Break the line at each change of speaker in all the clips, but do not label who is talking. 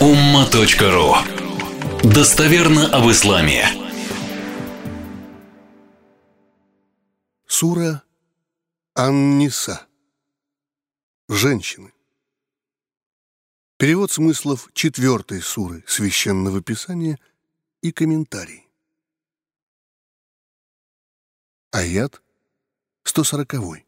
umma.ru Достоверно об исламе.
Сура Ан-Ниса. Женщины. Перевод смыслов четвертой суры Священного Писания и комментарий. Аят 140.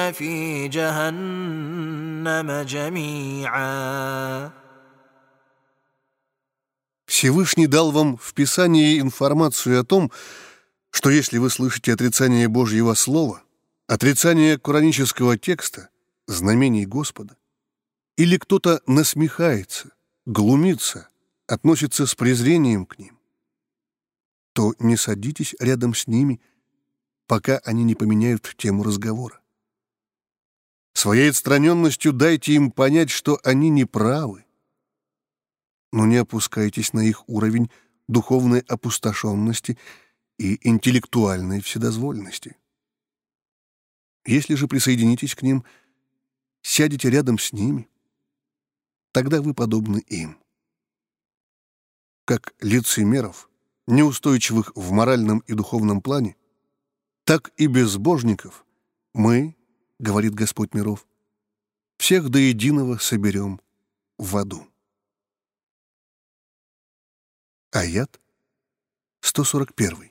في جهنم جميعا
Всевышний дал вам в Писании информацию о том, что если вы слышите отрицание Божьего Слова, отрицание коранического текста, знамений Господа, или кто-то насмехается, глумится, относится с презрением к ним, то не садитесь рядом с ними, пока они не поменяют тему разговора. Своей отстраненностью дайте им понять, что они не правы. Но не опускайтесь на их уровень духовной опустошенности и интеллектуальной вседозволенности. Если же присоединитесь к ним, сядете рядом с ними, тогда вы подобны им. Как лицемеров, неустойчивых в моральном и духовном плане, так и безбожников мы — говорит Господь миров, всех до единого соберем в аду. Аят 141.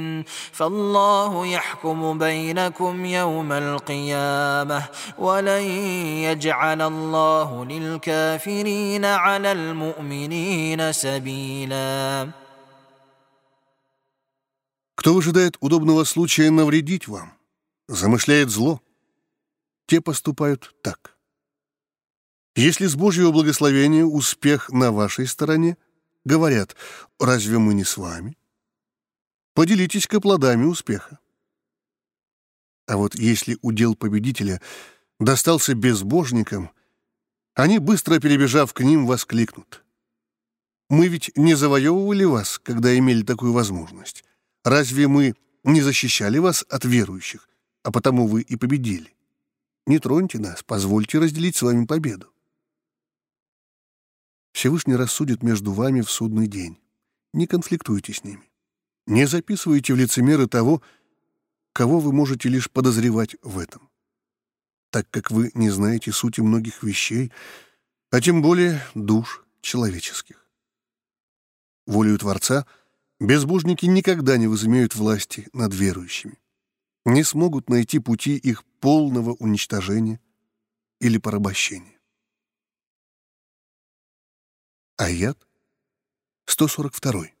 فالله يحكم بينكم يوم القيامة ولن يجعل الله للكافرين على المؤمنين سبيلا
Кто выжидает удобного случая навредить вам, замышляет зло, те поступают так. Если с Божьего благословения успех на вашей стороне, говорят, разве мы не с вами? Поделитесь-ка плодами успеха. А вот если удел победителя достался безбожникам, они, быстро перебежав к ним, воскликнут. «Мы ведь не завоевывали вас, когда имели такую возможность. Разве мы не защищали вас от верующих, а потому вы и победили? Не троньте нас, позвольте разделить с вами победу». Всевышний рассудит между вами в судный день. Не конфликтуйте с ними. Не записывайте в лицемеры того, кого вы можете лишь подозревать в этом, так как вы не знаете сути многих вещей, а тем более душ человеческих. Волею Творца безбожники никогда не возымеют власти над верующими, не смогут найти пути их полного уничтожения или порабощения. Аят 142.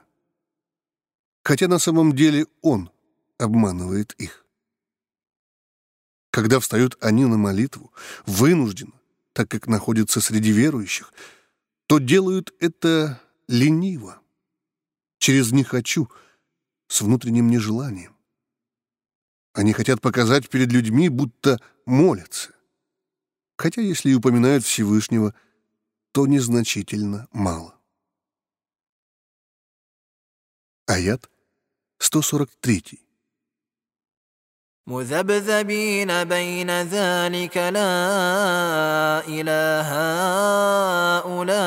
Хотя на самом деле он обманывает их. Когда встают они на молитву, вынужденно, так как находятся среди верующих, то делают это лениво, через «не хочу», с внутренним нежеланием. Они хотят показать перед людьми, будто молятся. хотя если и упоминают Всевышнего, то незначительно мало. Аят 143.
مذبذبين بين ذلك لا إلى هؤلاء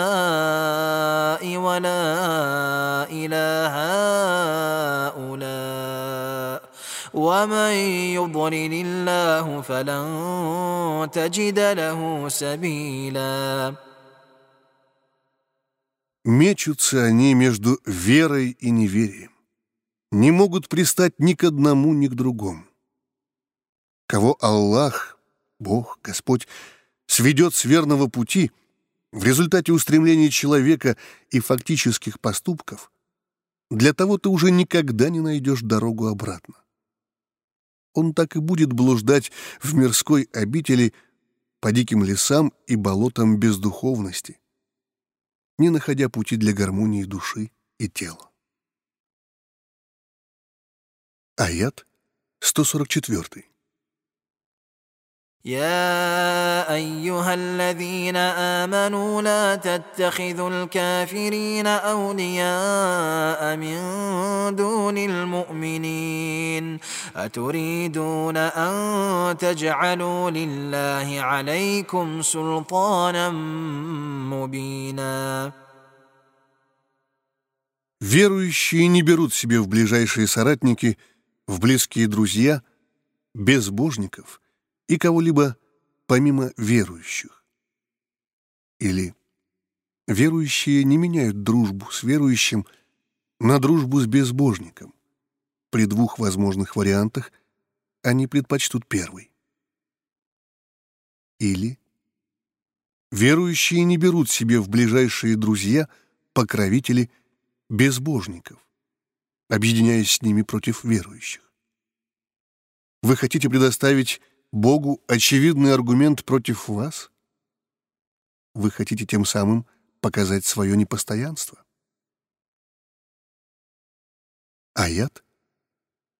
ولا إلى هؤلاء ومن يضلل الله فلن تجد له سبيلا
Мечутся они между верой и неверием. Не могут пристать ни к одному, ни к другому. Кого Аллах, Бог, Господь, сведет с верного пути в результате устремлений человека и фактических поступков, для того ты уже никогда не найдешь дорогу обратно. Он так и будет блуждать в мирской обители по диким лесам и болотам бездуховности, не находя пути для гармонии души и тела. Аят 144.
يا ايها الذين امنوا لا تتخذوا الكافرين اولياء من دون المؤمنين اتريدون ان تجعلوا لله عليكم سلطانا مبينا
Верующие не берут себе в ближайшие соратники, в близкие друзья, безбожников – и кого-либо помимо верующих. Или верующие не меняют дружбу с верующим на дружбу с безбожником. При двух возможных вариантах они предпочтут первый. Или верующие не берут себе в ближайшие друзья покровители безбожников, объединяясь с ними против верующих. Вы хотите предоставить Богу очевидный аргумент против вас? Вы хотите тем самым показать свое непостоянство? Аят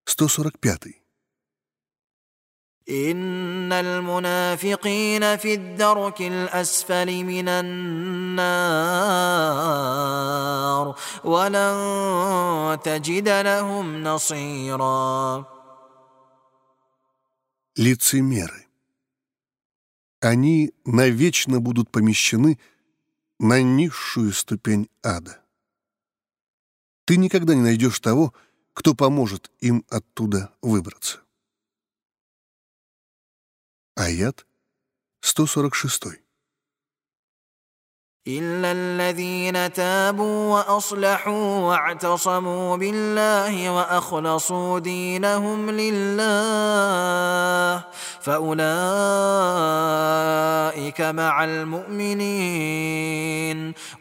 145.
إن المنافقين في الدرك الأسفل من النار ولن تجد لهم نصيراً
лицемеры. Они навечно будут помещены на низшую ступень ада. Ты никогда не найдешь того, кто поможет им оттуда выбраться. Аят 146.
إلا الذين تابوا وأصلحوا واعتصموا بالله وأخلصوا دينهم لله فأولئك مع المؤمنين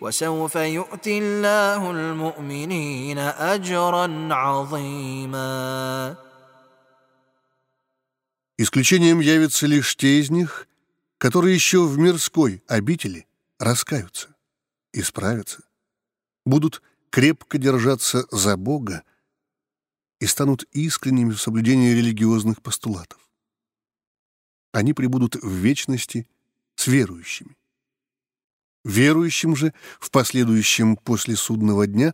وسوف يؤتي الله المؤمنين أجرا عظيما
Исключением явятся лишь те из них, которые еще в мирской обители – раскаются, исправятся, будут крепко держаться за Бога и станут искренними в соблюдении религиозных постулатов. Они прибудут в вечности с верующими. Верующим же в последующем после судного дня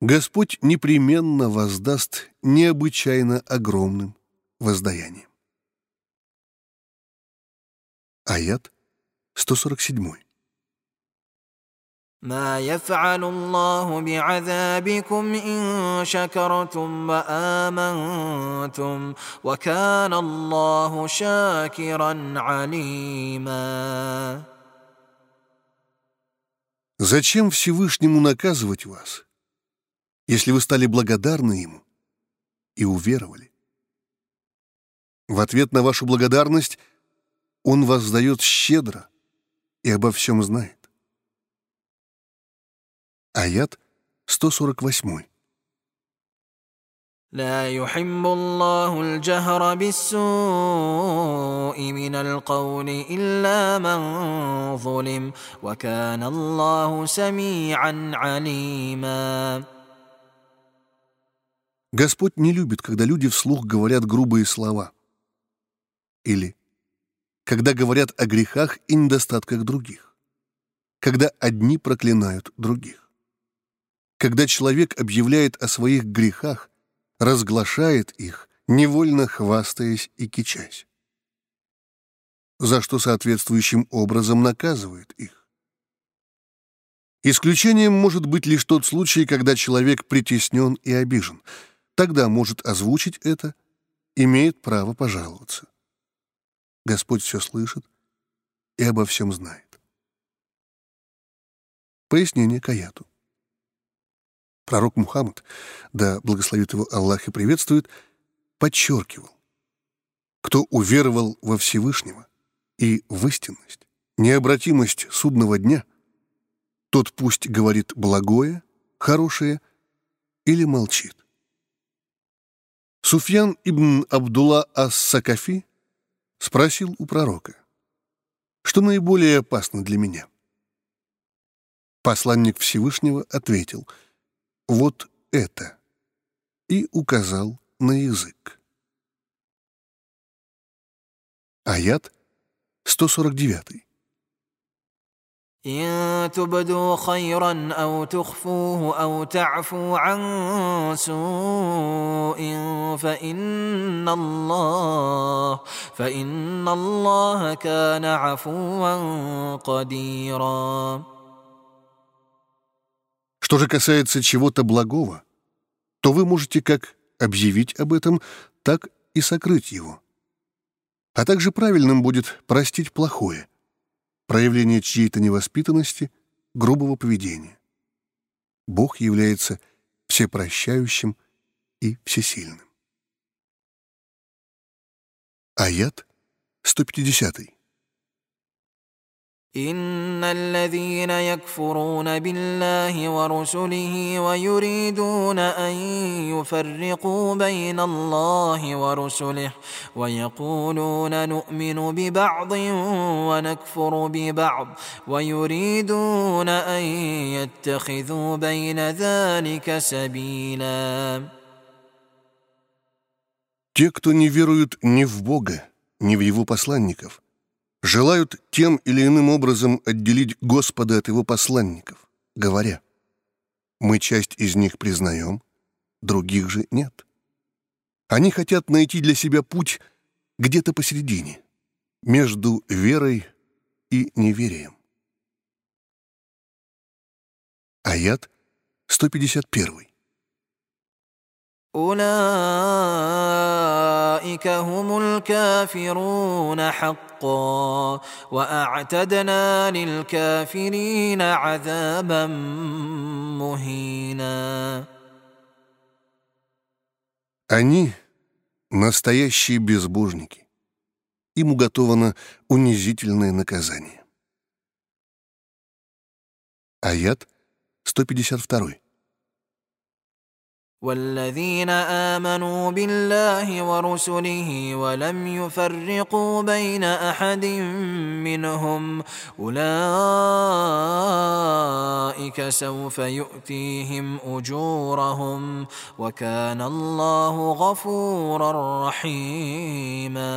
Господь непременно воздаст необычайно огромным воздаянием. Аят 147.
ما يفعل الله بعذابكم إن شكرتم وآمنتم وكان الله شاكرا عليما
Зачем Всевышнему наказывать вас, если вы стали благодарны Ему и уверовали? В ответ на вашу благодарность Он воздает щедро и обо всем знает. Аят 148.
لا يحب الله الجهر بالسوء من القول إلا من ظلم وكان الله سميعا عليما
Господь не любит, когда люди вслух говорят грубые слова. Или когда говорят о грехах и недостатках других, когда одни проклинают других, когда человек объявляет о своих грехах, разглашает их, невольно хвастаясь и кичась, за что соответствующим образом наказывает их. Исключением может быть лишь тот случай, когда человек притеснен и обижен. Тогда может озвучить это, имеет право пожаловаться. Господь все слышит и обо всем знает. Пояснение к аяту. Пророк Мухаммад, да благословит его Аллах и приветствует, подчеркивал, кто уверовал во Всевышнего и в истинность, необратимость судного дня, тот пусть говорит благое, хорошее или молчит. Суфьян ибн Абдулла ас-Сакафи спросил у пророка, что наиболее опасно для меня. Посланник Всевышнего ответил, вот это, и указал на язык. Аят 149.
إن تبدوا خيرا أو تخفوه أو تعفو عن سوء فإن الله فإن الله كان عفوا قديرا
Что же касается чего-то благого, то вы можете как объявить об этом, так и сокрыть его. А также правильным будет простить плохое, – проявление чьей-то невоспитанности, грубого поведения. Бог является всепрощающим и всесильным. Аят 150.
إن الذين يكفرون بالله ورسله ويريدون أن يفرقوا بين الله ورسله ويقولون نؤمن ببعض ونكفر ببعض ويريدون أن يتخذوا بين ذلك سبيلا
Те, кто не веруют ни в Бога, ни в Его посланников, желают тем или иным образом отделить Господа от его посланников, говоря, мы часть из них признаем, других же нет. Они хотят найти для себя путь где-то посередине, между верой и неверием. Аят 151.
أولئك هم الكافرون حقا وأعتدنا للكافرين عذابا مهينا
Они — настоящие безбожники. Им уготовано унизительное наказание. Аят 152.
والذين آمنوا بالله ورسله ولم يفرقوا بين أحد منهم أولئك سوف يؤتيهم أجورهم وكان الله غفورا رحيما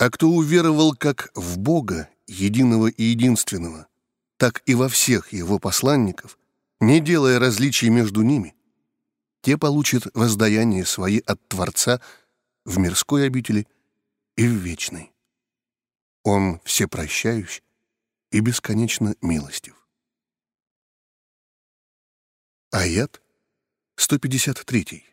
А кто уверовал как в Бога, единого и единственного, так и во всех его посланников, не делая различий между ними, те получат воздаяние свои от Творца в мирской обители и в вечной. Он всепрощающий и бесконечно милостив. Аят 153.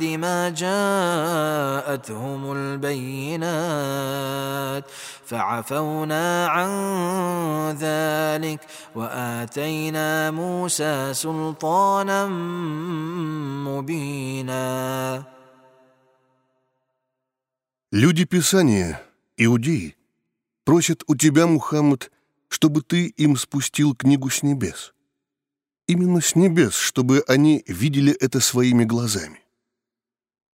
ما جاءتهم البينات فعفونا عن ذلك وآتينا موسى سلطانا مبينا
Люди Писания, иудеи, просят у тебя, Мухаммад, чтобы ты им спустил книгу с небес. Именно с небес, чтобы они видели это своими глазами.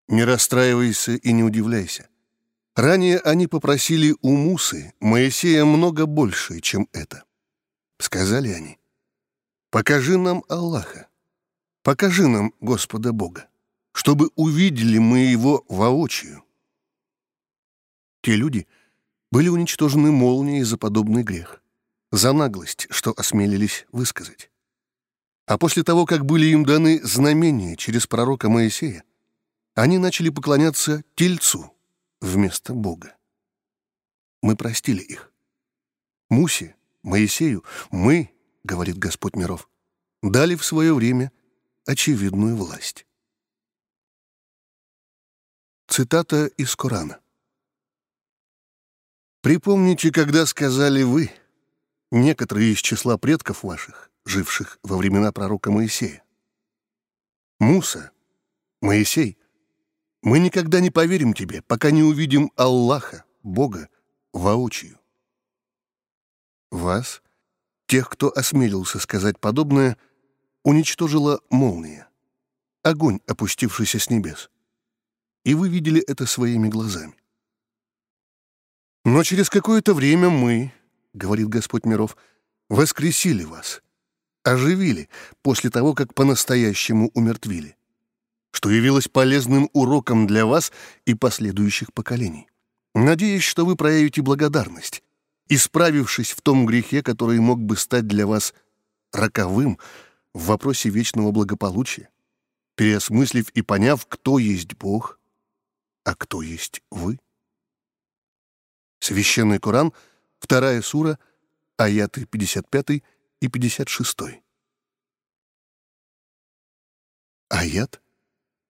Не расстраивайся и не удивляйся. Ранее они попросили у Мусы, Моисея, много больше, чем это. Сказали они, «Покажи нам Аллаха, покажи нам Господа Бога, чтобы увидели мы Его воочию». Те люди были уничтожены молнией за подобный грех, за наглость, что осмелились высказать. А после того, как были им даны знамения через пророка Моисея, они начали поклоняться Тельцу вместо Бога. Мы простили их. Мусе, Моисею, мы, говорит Господь миров, дали в свое время очевидную власть. Цитата из Корана. «Припомните, когда сказали вы, некоторые из числа предков ваших, живших во времена пророка Моисея. Муса, Моисей, мы никогда не поверим тебе, пока не увидим Аллаха, Бога, воочию. Вас, тех, кто осмелился сказать подобное, уничтожила молния, огонь, опустившийся с небес. И вы видели это своими глазами. Но через какое-то время мы, говорит Господь миров, воскресили вас, оживили после того, как по-настоящему умертвили, что явилось полезным уроком для вас и последующих поколений. Надеюсь, что вы проявите благодарность, исправившись в том грехе, который мог бы стать для вас роковым в вопросе вечного благополучия, переосмыслив и поняв, кто есть Бог, а кто есть вы. Священный Коран, вторая сура, аяты 55 и 56. Аят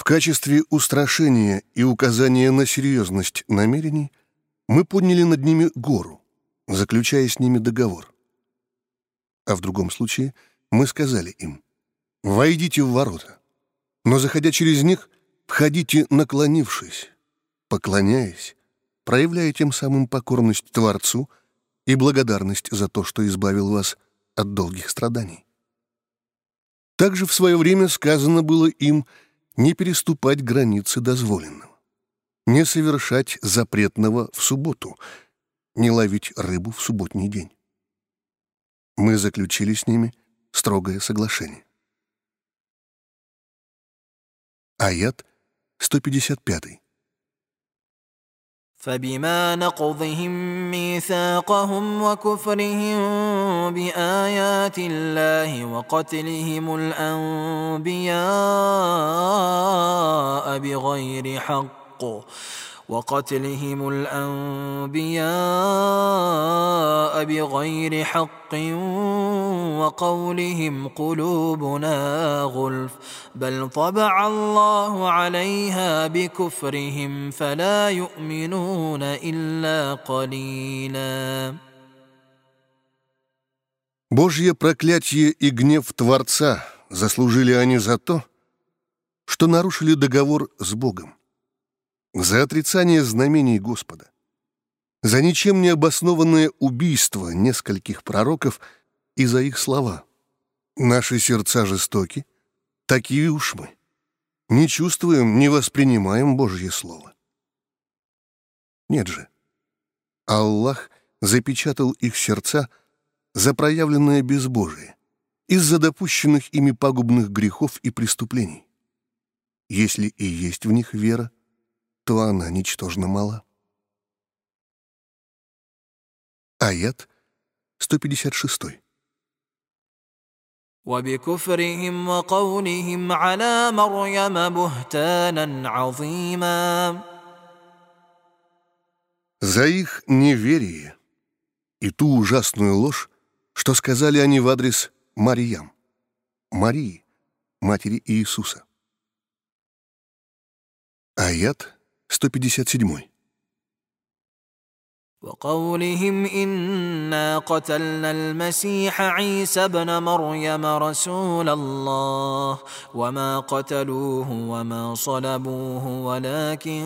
В качестве устрашения и указания на серьезность намерений мы подняли над ними гору, заключая с ними договор. А в другом случае мы сказали им, «Войдите в ворота, но, заходя через них, входите, наклонившись, поклоняясь, проявляя тем самым покорность Творцу и благодарность за то, что избавил вас от долгих страданий». Также в свое время сказано было им не переступать границы дозволенного не совершать запретного в субботу, не ловить рыбу в субботний день. Мы заключили с ними строгое соглашение. Аят 155.
فبما نقضهم ميثاقهم وكفرهم بآيات الله وقتلهم الأنبياء بغير حق وقتلهم الانبياء بغير حق وقولهم قلوبنا غلف بل طبع الله عليها بكفرهم فلا يؤمنون الا قليلا
Божье проклятие и гнев Творца заслужили они за то, что нарушили договор с Богом За отрицание знамений Господа, за ничем не обоснованное убийство нескольких пророков и за их слова. Наши сердца жестоки, такие уж мы. Не чувствуем, не воспринимаем Божье Слово. Нет же. Аллах запечатал их сердца за проявленное безбожие, из-за допущенных ими пагубных грехов и преступлений. Если и есть в них вера, то она ничтожно мала. Аят 156.
وبكفرهم وقولهم على مريم بهتانا عظيما
За их неверие и ту ужасную ложь, что сказали они в адрес Мариям, Марии, матери Иисуса. Аят 157.
وقولهم إنا قتلنا المسيح عيسى ابن مريم رسول الله وما قتلوه وما صلبوه ولكن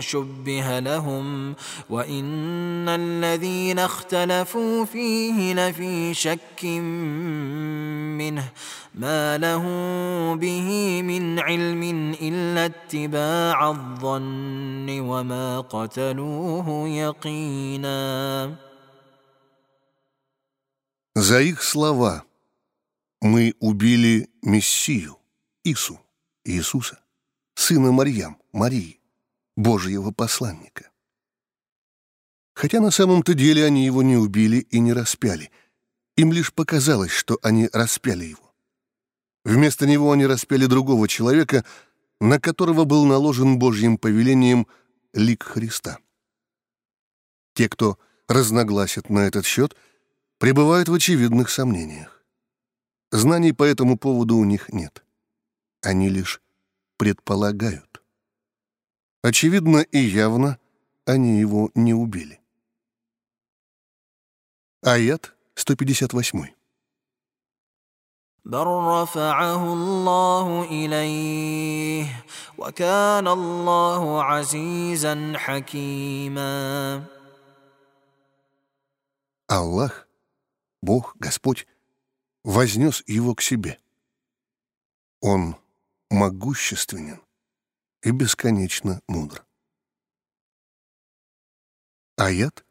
شبه لهم وإن الذين اختلفوا فيه لفي شك منه ما له به من علم إلا اتباع الظن وما قتلوه يقينا
За их слова мы убили Мессию, Ису, Иисуса, сына Марьям, Марии, Божьего посланника. Хотя на самом-то деле они его не убили и не распяли. Им лишь показалось, что они распяли его. Вместо него они распяли другого человека, на которого был наложен Божьим повелением лик Христа. Те, кто разногласят на этот счет, пребывают в очевидных сомнениях. Знаний по этому поводу у них нет. Они лишь предполагают. Очевидно и явно они его не убили. Аят 158.
بل رفعه الله اليه وكان الله عزيزا حكيما
Аллах, Бог, Господь, вознес его к себе. Он могущественен и бесконечно мудр. Аят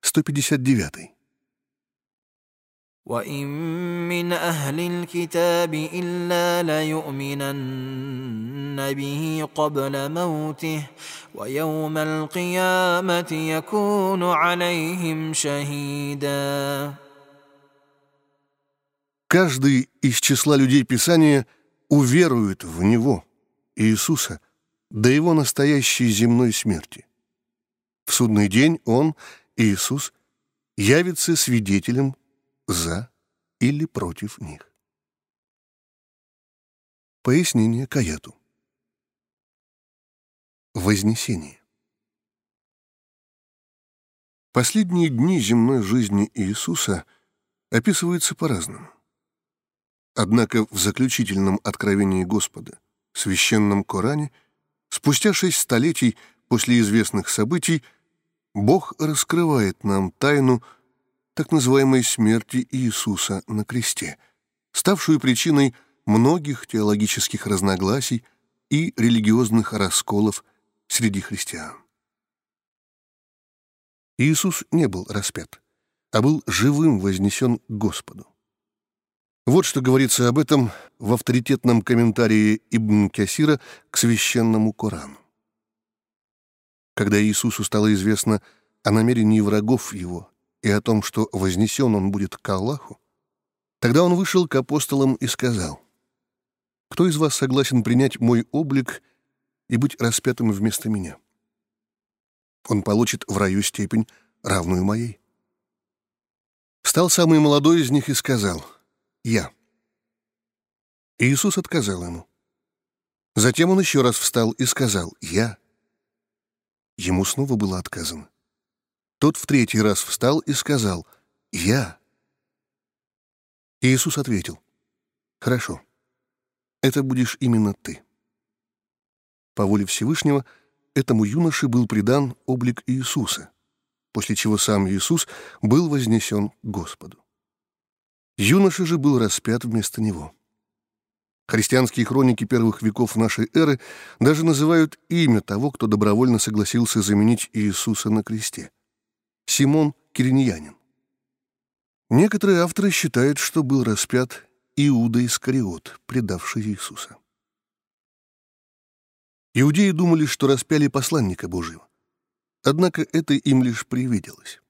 159.
وان من اهل الكتاب الا ليؤمنن به قبل موته ويوم القيامه يكون عليهم شهيدا
Каждый из числа людей Писания уверует в Него, Иисуса, до Его настоящей земной смерти. В судный день Он, Иисус, явится свидетелем за или против них. Пояснение к аяту. Вознесение. Последние дни земной жизни Иисуса описываются по-разному. Однако в заключительном откровении Господа, священном Коране, спустя шесть столетий после известных событий, Бог раскрывает нам тайну – так называемой смерти Иисуса на кресте, ставшую причиной многих теологических разногласий и религиозных расколов среди христиан. Иисус не был распят, а был живым вознесен к Господу. Вот что говорится об этом в авторитетном комментарии Ибн Кясира к священному Корану. Когда Иисусу стало известно о намерении врагов его и о том, что вознесен он будет к Аллаху, тогда он вышел к апостолам и сказал, «Кто из вас согласен принять мой облик и быть распятым вместо меня? Он получит в раю степень, равную моей». Встал самый молодой из них и сказал, «Я». Иисус отказал ему. Затем он еще раз встал и сказал, «Я». Ему снова было отказано. Тот в третий раз встал и сказал «Я». Иисус ответил «Хорошо, это будешь именно ты». По воле Всевышнего этому юноше был придан облик Иисуса, после чего сам Иисус был вознесен к Господу. Юноша же был распят вместо него. Христианские хроники первых веков нашей эры даже называют имя того, кто добровольно согласился заменить Иисуса на кресте. Симон Кириньянин. Некоторые авторы считают, что был распят Иуда Искариот, предавший Иисуса. Иудеи думали, что распяли посланника Божьего. Однако это им лишь привиделось.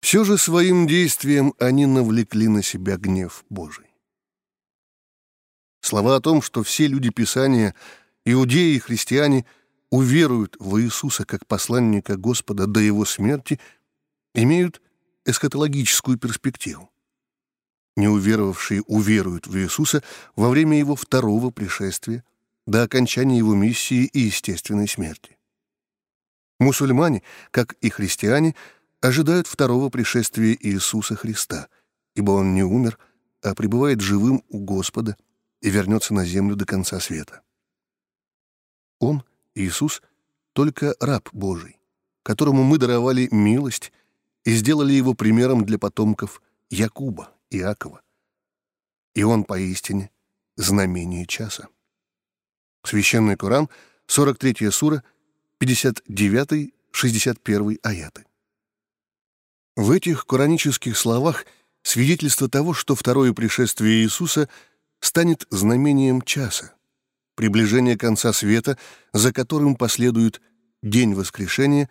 Все же своим действием они навлекли на себя гнев Божий. Слова о том, что все люди Писания, иудеи и христиане — уверуют в Иисуса как посланника Господа до Его смерти, имеют эсхатологическую перспективу. Неуверовавшие уверуют в Иисуса во время Его второго пришествия, до окончания Его миссии и естественной смерти. Мусульмане, как и христиане, ожидают второго пришествия Иисуса Христа, ибо Он не умер, а пребывает живым у Господа и вернется на землю до конца света. Он, Иисус, только раб Божий, которому мы даровали милость и сделали его примером для потомков Якуба, Иакова. И он поистине знамение часа. Священный Коран, 43 сура, 59-61 аяты. В этих коранических словах свидетельство того, что второе пришествие Иисуса станет знамением часа, приближение конца света, за которым последует день воскрешения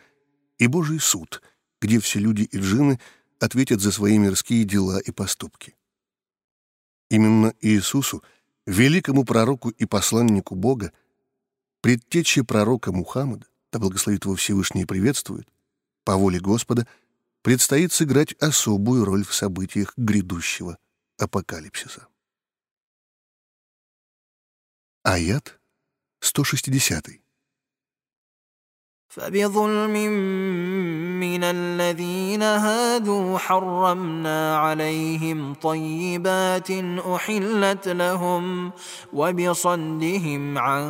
и Божий суд, где все люди и джинны ответят за свои мирские дела и поступки. Именно Иисусу, великому пророку и посланнику Бога, предтече пророка Мухаммада, да благословит его Всевышний и приветствует, по воле Господа, предстоит сыграть особую роль в событиях грядущего апокалипсиса. Аят 160.
فبظلم من الذين هادوا حرمنا عليهم طيبات احلت لهم وبصدهم عن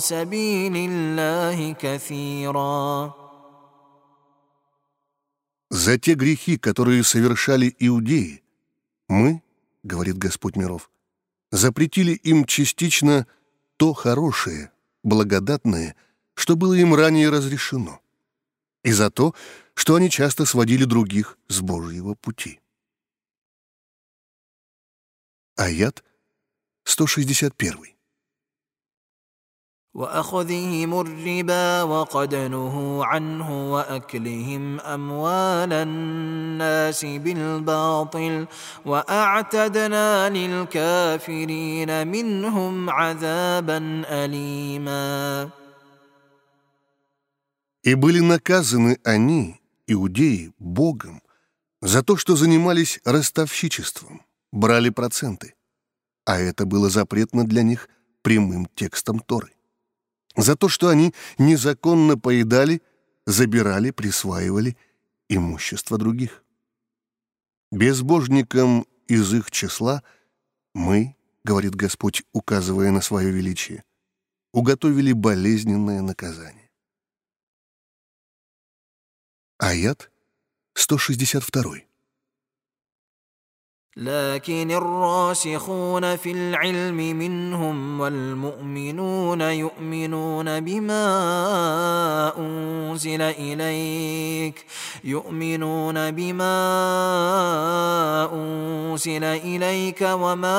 سبيل الله كثيرا
За те грехи, которые совершали иудеи, мы, говорит Господь миров, запретили им частично то хорошее, благодатное, что было им ранее разрешено, и за то, что они часто сводили других с Божьего пути. Аят 161.
واخذهم الربا وقد نهوا عنه واكلهم اموال الناس بالباطل واعتدنا للكافرين منهم عذابا اليما
И были наказаны они, иудеи, Богом, за то, что занимались ростовщичеством, брали проценты. А это было запретно для них прямым текстом Торы за то, что они незаконно поедали, забирали, присваивали имущество других. Безбожникам из их числа мы, говорит Господь, указывая на свое величие, уготовили болезненное наказание. Аят 162.
لكن الراسخون في العلم منهم والمؤمنون يؤمنون بما أنزل إليك يؤمنون بما أنزل إليك وما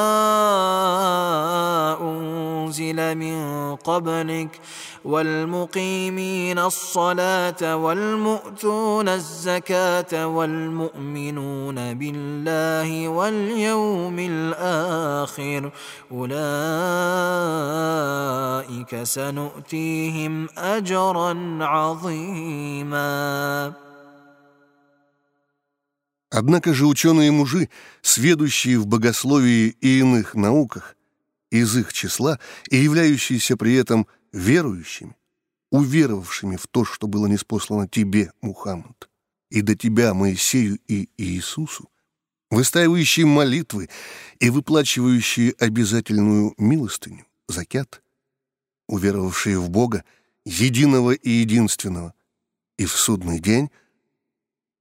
أنزل من قبلك والمقيمين الصلاة والمؤتون الزكاة والمؤمنون بالله واليوم الآخر أولئك سنؤتيهم أجرا عظيما
Однако же ученые-мужи, сведущие в богословии и иных науках, из их числа и являющиеся при этом верующими, уверовавшими в то, что было неспослано тебе, Мухаммад, и до тебя, Моисею и Иисусу, выстаивающие молитвы и выплачивающие обязательную милостыню, закят, уверовавшие в Бога, единого и единственного, и в судный день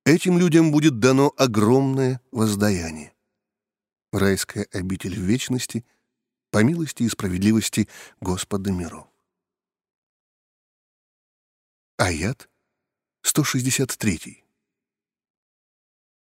этим людям будет дано огромное воздаяние. Райская обитель в вечности по милости и справедливости Господа миров. Аят 163.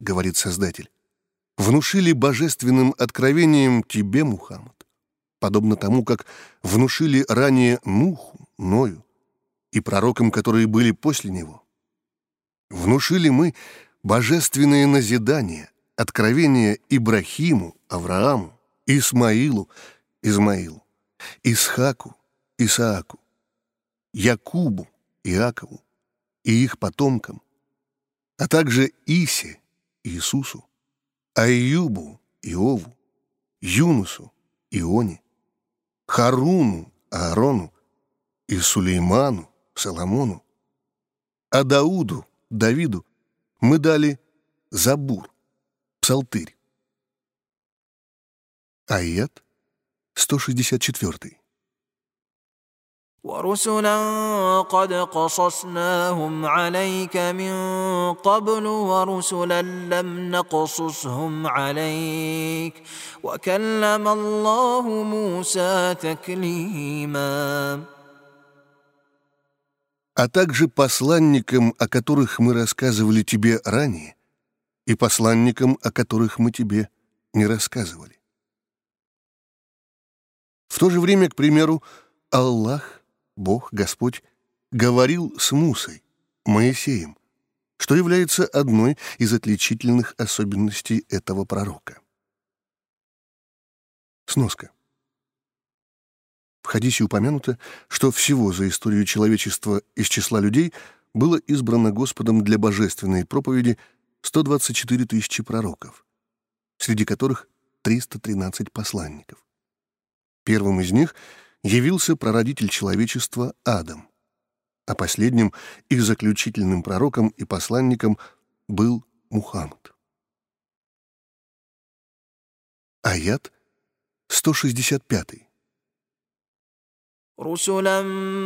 говорит Создатель, внушили божественным откровением тебе, Мухаммад, подобно тому, как внушили ранее Нуху, Ною и пророкам, которые были после него. Внушили мы божественные назидания, откровения Ибрахиму, Аврааму, Исмаилу, Измаилу, Исхаку, Исааку, Якубу, Иакову и их потомкам, а также Исе, Иисусу, Айюбу, Иову, Юнусу, Ионе, Харуну, Аарону и Сулейману, Соломону, а Дауду, Давиду мы дали Забур, Псалтырь. Аят 164.
ورسلا قد قصصناهم عليك من قبل ورسلا لم نقصصهم عليك وكلم الله موسى تكليما
а также посланникам, о которых мы рассказывали тебе ранее, и посланникам, о которых мы тебе не рассказывали. В то же время, к примеру, Аллах, Бог, Господь, говорил с Мусой, Моисеем, что является одной из отличительных особенностей этого пророка. Сноска. В хадисе упомянуто, что всего за историю человечества из числа людей было избрано Господом для божественной проповеди 124 тысячи пророков, среди которых 313 посланников. Первым из них явился прародитель человечества Адам, а последним их заключительным пророком и посланником был Мухаммад. Аят 165.
رسلا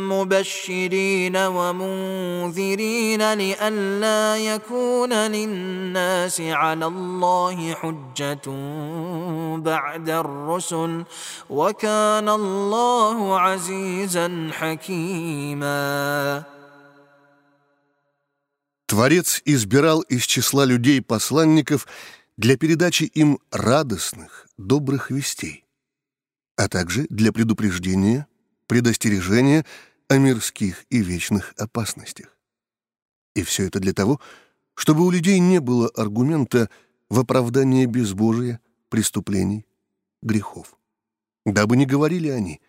مبشرين ومنذرين لئلا يكون للناس على الله حجة بعد الرسل وكان الله عزيزا حكيما
Творец избирал из числа людей посланников для передачи им радостных, добрых вестей, а также для предупреждения предостережения о мирских и вечных опасностях. И все это для того, чтобы у людей не было аргумента в оправдании безбожия, преступлений, грехов. Дабы не говорили они,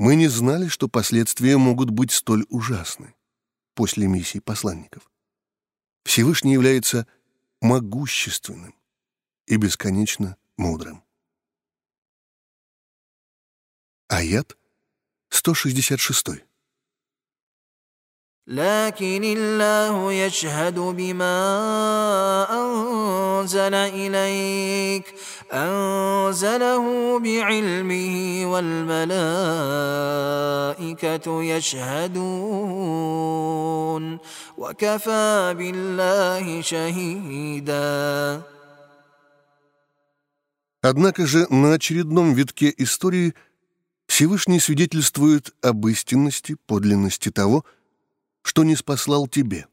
мы не знали, что последствия могут быть столь ужасны после миссий посланников. Всевышний является могущественным и бесконечно мудрым. Аят 166.
لكن الله يشهد بما أنزل إليك أنزله بعلمه والملائكة يشهدون وكفى بالله شهيدا
Однако же на очередном витке истории – Всевышний свидетельствует об истинности, подлинности того, что не спаслал тебе,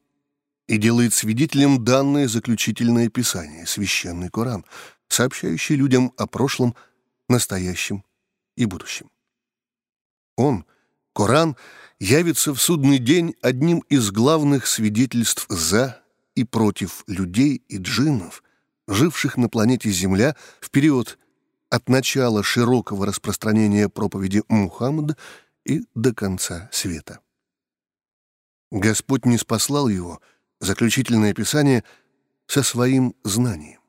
и делает свидетелем данное заключительное писание, священный Коран, сообщающий людям о прошлом, настоящем и будущем. Он, Коран, явится в судный день одним из главных свидетельств за и против людей и джиннов, живших на планете Земля в период от начала широкого распространения проповеди Мухаммада и до конца света. Господь не спаслал его, заключительное писание, со своим знанием.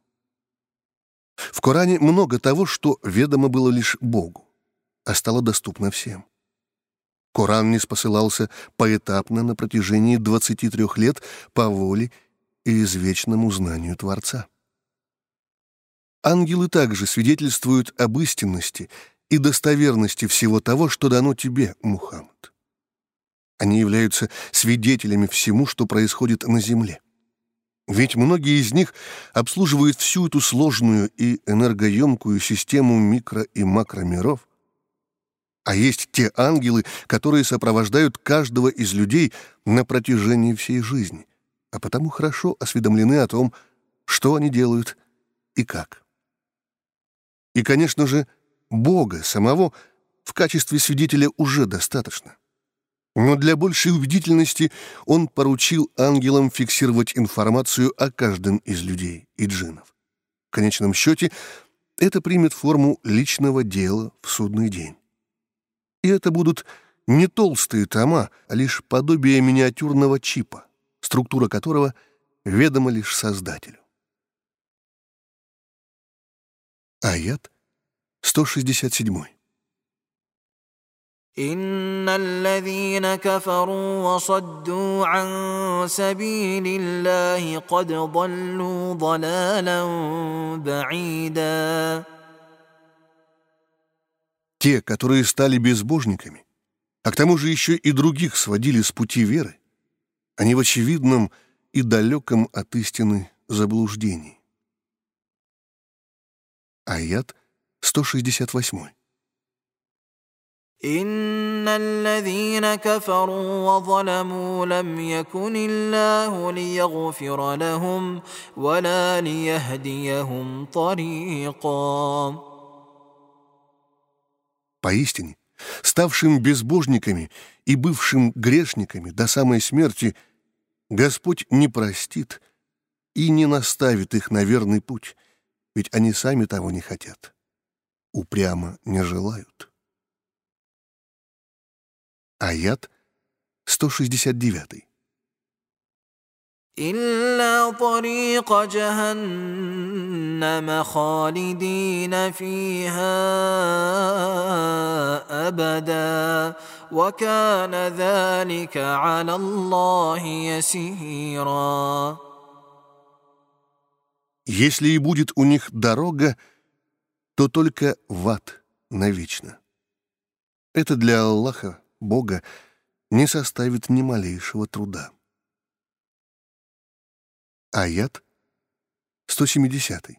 В Коране много того, что ведомо было лишь Богу, а стало доступно всем. Коран не спосылался поэтапно на протяжении 23 лет по воле и извечному знанию Творца. Ангелы также свидетельствуют об истинности и достоверности всего того, что дано тебе, Мухаммад. Они являются свидетелями всему, что происходит на земле. Ведь многие из них обслуживают всю эту сложную и энергоемкую систему микро- и макромиров. А есть те ангелы, которые сопровождают каждого из людей на протяжении всей жизни, а потому хорошо осведомлены о том, что они делают и как. И, конечно же, Бога самого в качестве свидетеля уже достаточно. Но для большей убедительности он поручил ангелам фиксировать информацию о каждом из людей и джинов. В конечном счете, это примет форму личного дела в судный день. И это будут не толстые тома, а лишь подобие миниатюрного чипа, структура которого ведома лишь Создателю. Аят 167.
ان الذين كفروا وصدوا عن سبيل الله قد ضلوا ضلالا بعيدا
Те, которые стали безбожниками, а к тому же еще и других сводили с пути веры, они в очевидном и далеком от истины заблуждении. Аят 168.
ان الذين كفروا وظلموا لم يكن الله ليغفر لهم ولا ليهديهم طريقا
Поистине, ставшим безбожниками и бывшим грешниками до самой смерти, Господь не простит и не наставит их на верный путь, ведь они сами того не хотят, упрямо не желают. Аят 169.
إلا طريق جهنم خالدين فيها أبدا وكان ذلك على الله يسيرا
если и будет у них дорога, то только в ад навечно. Это для Аллаха, Бога, не составит ни малейшего труда. Аят 170.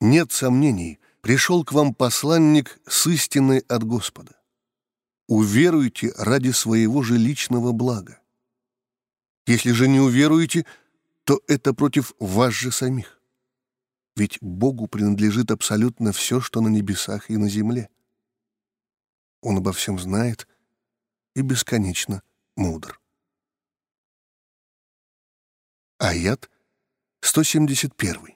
нет сомнений, пришел к вам посланник с истиной от Господа. Уверуйте ради своего же личного блага. Если же не уверуете, то это против вас же самих. Ведь Богу принадлежит абсолютно все, что на небесах и на земле. Он обо всем знает и бесконечно мудр. Аят 171.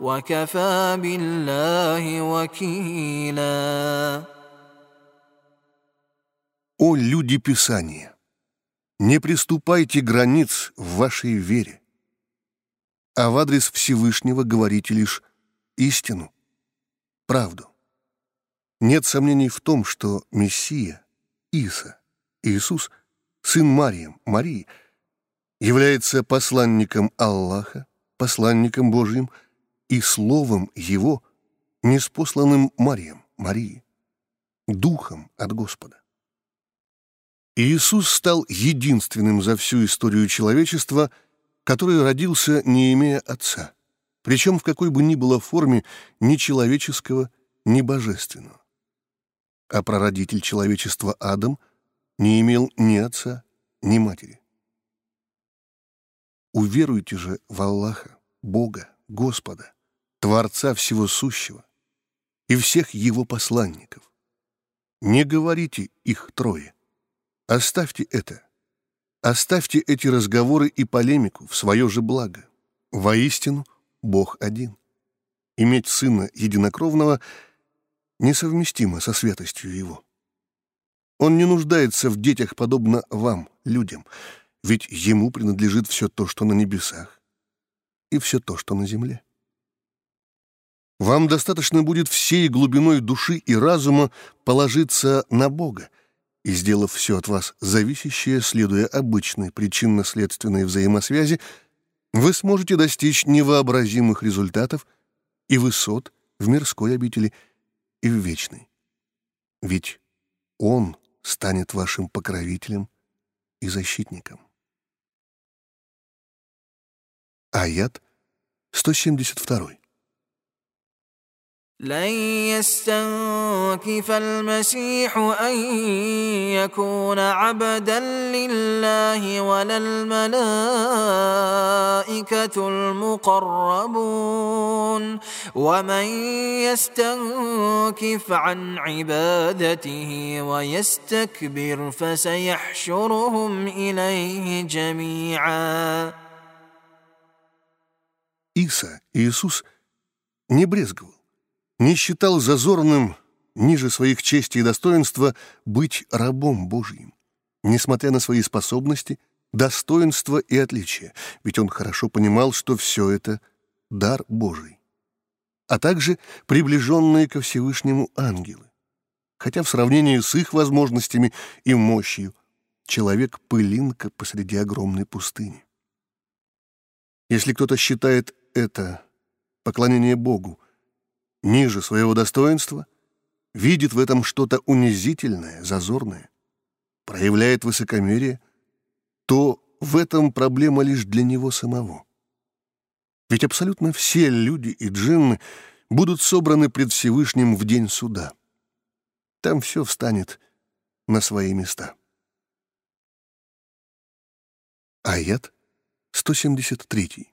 وكفى بالله وكيلا
О люди Писания! Не приступайте границ в вашей вере, а в адрес Всевышнего говорите лишь истину, правду. Нет сомнений в том, что Мессия, Иса, Иисус, сын Марии, Марии, является посланником Аллаха, посланником Божьим и Словом Его, неспосланным Марием, Марии, Духом от Господа. Иисус стал единственным за всю историю человечества, который родился, не имея Отца, причем в какой бы ни было форме ни человеческого, ни божественного. А прародитель человечества Адам не имел ни отца, ни матери. Уверуйте же в Аллаха, Бога, Господа, Творца всего сущего и всех Его посланников. Не говорите их трое. Оставьте это. Оставьте эти разговоры и полемику в свое же благо. Воистину, Бог один. Иметь сына единокровного несовместимо со святостью его. Он не нуждается в детях, подобно вам, людям, ведь ему принадлежит все то, что на небесах, и все то, что на земле. Вам достаточно будет всей глубиной души и разума положиться на Бога, и, сделав все от вас зависящее, следуя обычной причинно-следственной взаимосвязи, вы сможете достичь невообразимых результатов и высот в мирской обители и в вечной. Ведь Он станет вашим покровителем и защитником. Аят 172.
لن يستنكف المسيح ان يكون عبدا لله ولا الملائكه المقربون ومن يستنكف عن عبادته ويستكبر فسيحشرهم اليه جميعا
Иса, Иисус, не брезговал не считал зазорным ниже своих чести и достоинства быть рабом Божьим, несмотря на свои способности, достоинства и отличия, ведь он хорошо понимал, что все это — дар Божий, а также приближенные ко Всевышнему ангелы. Хотя в сравнении с их возможностями и мощью человек — пылинка посреди огромной пустыни. Если кто-то считает это поклонение Богу ниже своего достоинства, видит в этом что-то унизительное, зазорное, проявляет высокомерие, то в этом проблема лишь для него самого. Ведь абсолютно все люди и джинны будут собраны пред Всевышним в день суда. Там все встанет на свои места. Аят 173.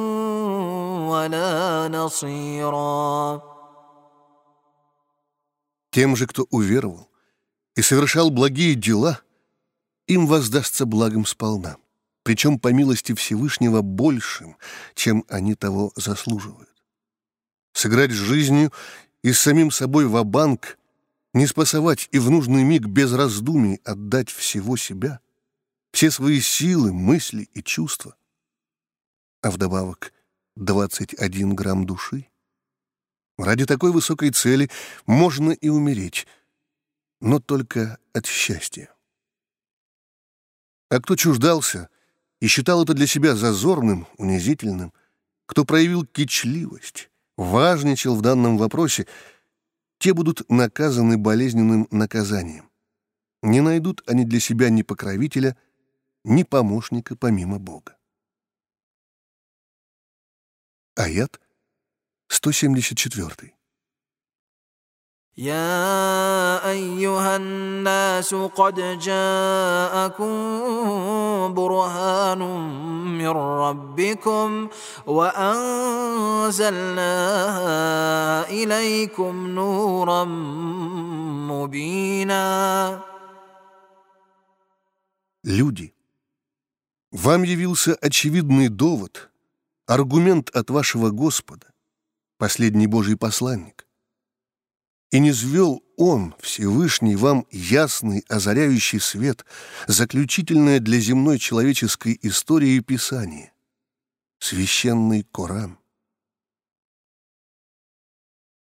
ولا نصيرا
Тем же, кто уверовал и совершал благие дела, им воздастся благом сполна причем по милости Всевышнего большим, чем они того заслуживают. Сыграть с жизнью и с самим собой в банк не спасовать и в нужный миг без раздумий отдать всего себя, все свои силы, мысли и чувства, а вдобавок 21 грамм души. Ради такой высокой цели можно и умереть, но только от счастья. А кто чуждался — и считал это для себя зазорным, унизительным, кто проявил кичливость, важничал в данном вопросе, те будут наказаны болезненным наказанием. Не найдут они для себя ни покровителя, ни помощника помимо Бога. Аят 174.
يا ايها الناس قد جاءكم برهان من ربكم وانزلنا اليكم نورا مبينا
Люди, вам явился очевидный довод, аргумент от вашего Господа, последний Божий посланник. И не звел Он, Всевышний, вам ясный, озаряющий свет, заключительное для земной человеческой истории Писание, священный Коран.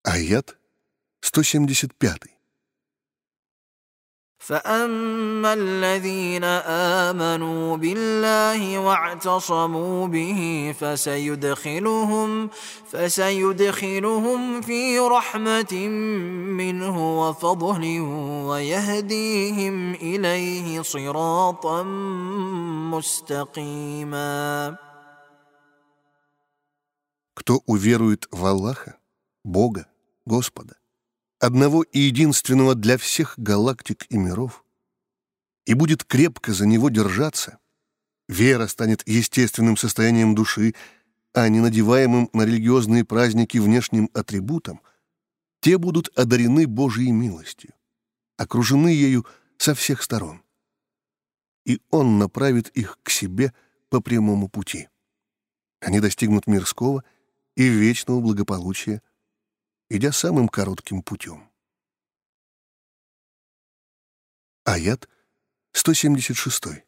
Аят 175.
فاما الذين امنوا بالله واعتصموا به فسيدخلهم فسيدخلهم في رحمه منه وفضل ويهديهم اليه صراطا مستقيما
Кто уверует в Аллаха, Бога, Господа, одного и единственного для всех галактик и миров, и будет крепко за него держаться, вера станет естественным состоянием души, а не надеваемым на религиозные праздники внешним атрибутом, те будут одарены Божьей милостью, окружены ею со всех сторон. И Он направит их к себе по прямому пути. Они достигнут мирского и вечного благополучия идя самым коротким путем. Аят 176.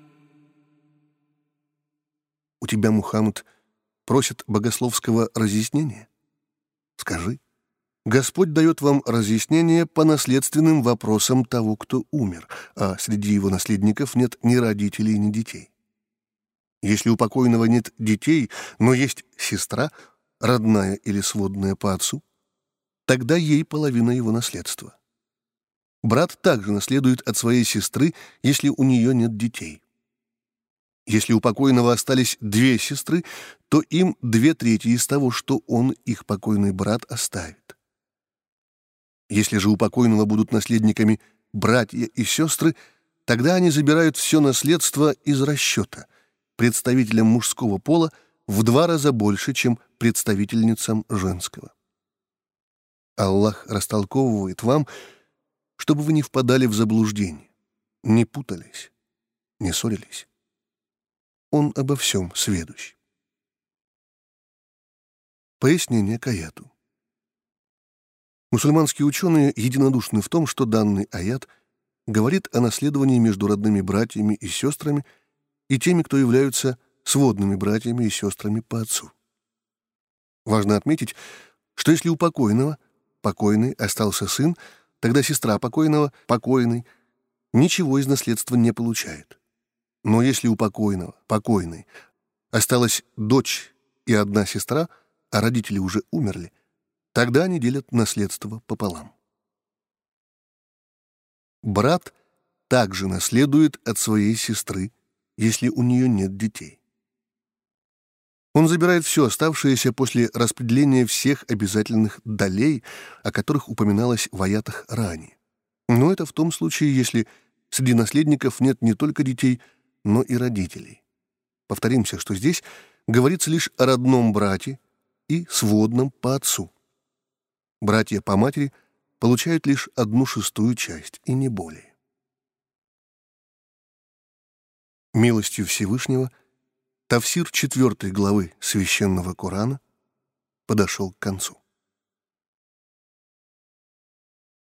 Тебя, Мухаммад, просят богословского разъяснения? Скажи. Господь дает вам разъяснение по наследственным вопросам того, кто умер, а среди его наследников нет ни родителей, ни детей. Если у покойного нет детей, но есть сестра, родная или сводная по отцу, тогда ей половина его наследства. Брат также наследует от своей сестры, если у нее нет детей. Если у покойного остались две сестры, то им две трети из того, что он, их покойный брат, оставит. Если же у покойного будут наследниками братья и сестры, тогда они забирают все наследство из расчета, представителям мужского пола в два раза больше, чем представительницам женского. Аллах растолковывает вам, чтобы вы не впадали в заблуждение, не путались, не ссорились. Он обо всем сведущ. Пояснение аяту. Мусульманские ученые единодушны в том, что данный аят говорит о наследовании между родными братьями и сестрами и теми, кто являются сводными братьями и сестрами по отцу. Важно отметить, что если у покойного, покойный, остался сын, тогда сестра покойного, покойный, ничего из наследства не получает. Но если у покойного, покойной, осталась дочь и одна сестра, а родители уже умерли, тогда они делят наследство пополам. Брат также наследует от своей сестры, если у нее нет детей. Он забирает все оставшееся после распределения всех обязательных долей, о которых упоминалось в аятах ранее. Но это в том случае, если среди наследников нет не только детей, но и родителей. Повторимся, что здесь говорится лишь о родном брате и сводном по отцу. Братья по матери получают лишь одну шестую часть, и не более. Милостью Всевышнего Тавсир четвертой главы Священного Корана подошел к концу.